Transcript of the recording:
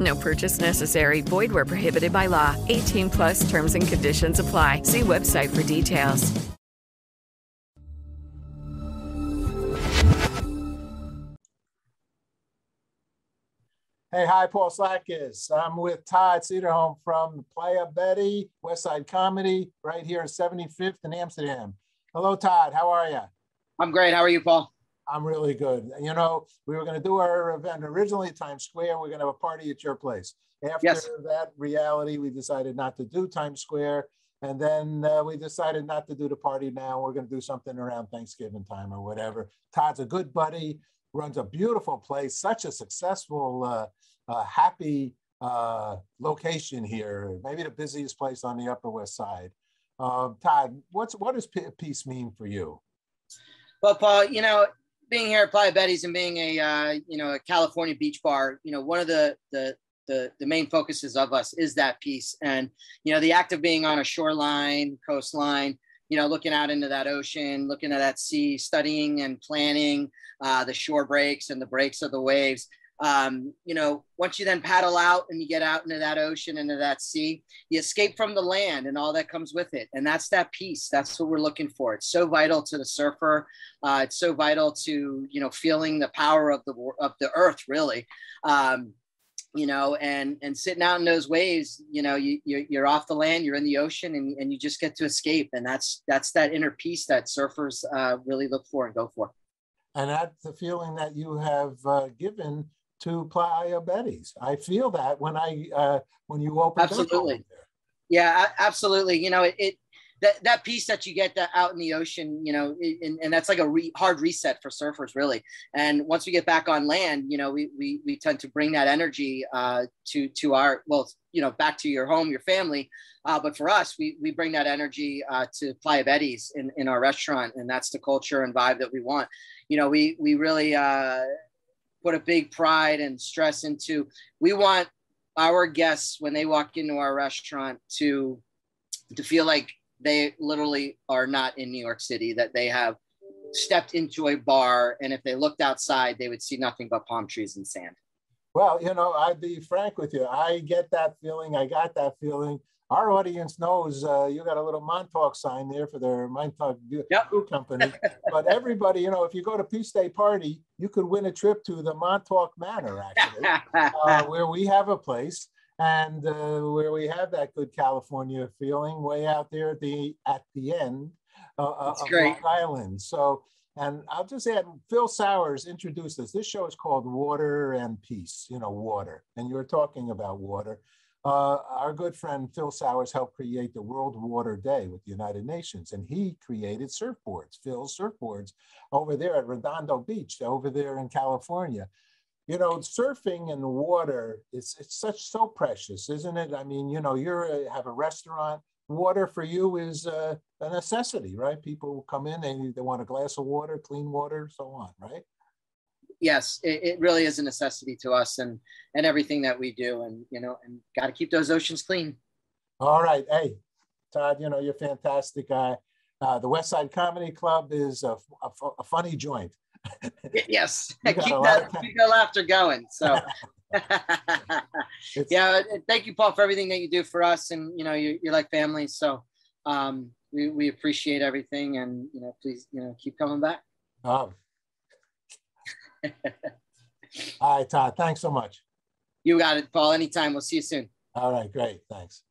No purchase necessary. Void where prohibited by law. 18 plus terms and conditions apply. See website for details. Hey, hi, Paul Slakis. I'm with Todd Cederholm from Playa Betty, Westside Comedy, right here at 75th in Amsterdam. Hello, Todd. How are you? I'm great. How are you, Paul? I'm really good. You know, we were going to do our event originally at Times Square. We're going to have a party at your place. After Yes. that reality, we decided not to do Times Square. And then uh, we decided not to do the party now. We're going to do something around Thanksgiving time or whatever. Todd's a good buddy, runs a beautiful place, such a successful, uh, uh, happy uh, location here, maybe the busiest place on the Upper West Side. Um, Todd, what's what does peace mean for you? Well, Paul, you know, being here at Playa Betty's and being a uh, you know a California beach bar, you know, one of the the the, the main focuses of us is that peace, and you know, the act of being on a shoreline, coastline, you know, looking out into that ocean, looking at that sea, studying and planning uh, the shore breaks and the breaks of the waves. Um, you know, once you then paddle out and you get out into that ocean, into that sea, you escape from the land and all that comes with it. And that's that peace. That's what we're looking for. It's so vital to the surfer. Uh, it's so vital to you know feeling the power of the of the earth, really. Um, you know, and and sitting out in those waves, you know, you you're, you're off the land, you're in the ocean, and and you just get to escape. And that's that's that inner peace that surfers uh, really look for and go for. And that's the feeling that you have uh, given to Playa Betty's. I feel that when I uh, when you open Absolutely. Yeah, absolutely. You know, it, it that that peace that you get that out in the ocean, you know, it, and, and that's like a re, hard reset for surfers, really. And once we get back on land, you know, we we, we tend to bring that energy uh, to to our well, you know, back to your home, your family. Uh, but for us, we we bring that energy uh, to Playa Betty's in, in our restaurant, and that's the culture and vibe that we want. You know, we we really uh, put a big pride and stress into. We want our guests when they walk into our restaurant to to feel like they literally are not in New York City, that they have stepped into a bar, and if they looked outside, they would see nothing but palm trees and sand. Well, you know, I'd be frank with you. I get that feeling. I got that feeling. Our audience knows uh, you got a little Montauk sign there for their Montauk Yep. Company. but everybody, you know, if you go to Peace Day Party, you could win a trip to the Montauk Manor, actually, uh, where we have a place and uh, where we have that good California feeling way out there at the at the end uh, uh, of great. Long Island. So, and I'll just add, Phil Sowers introduced us. This show is called Water and Peace. You know, water, and you're talking about water. Uh, our good friend Phil Sowers helped create the World Water Day with the United Nations, and he created surfboards, Phil's surfboards, over there at Redondo Beach, over there in California you know surfing in the water it's it's such so precious isn't it i mean you know you're have a restaurant water for you is uh, a necessity right people come in and they want a glass of water clean water so on right yes, it, it really is a necessity to us and and everything that we do, and you know, and got to keep those oceans clean. all right hey todd you know you're a fantastic guy uh, the west side comedy club is a, a, a funny joint Yes, keep that keep that laughter going. So. It's- yeah, thank you, Paul, for everything that you do for us, and you know, you're, you're like family. So, um, we, we appreciate everything, and you know, please, you know, keep coming back. oh. all right todd thanks so much You got it, Paul. Anytime. We'll see you soon. all right great thanks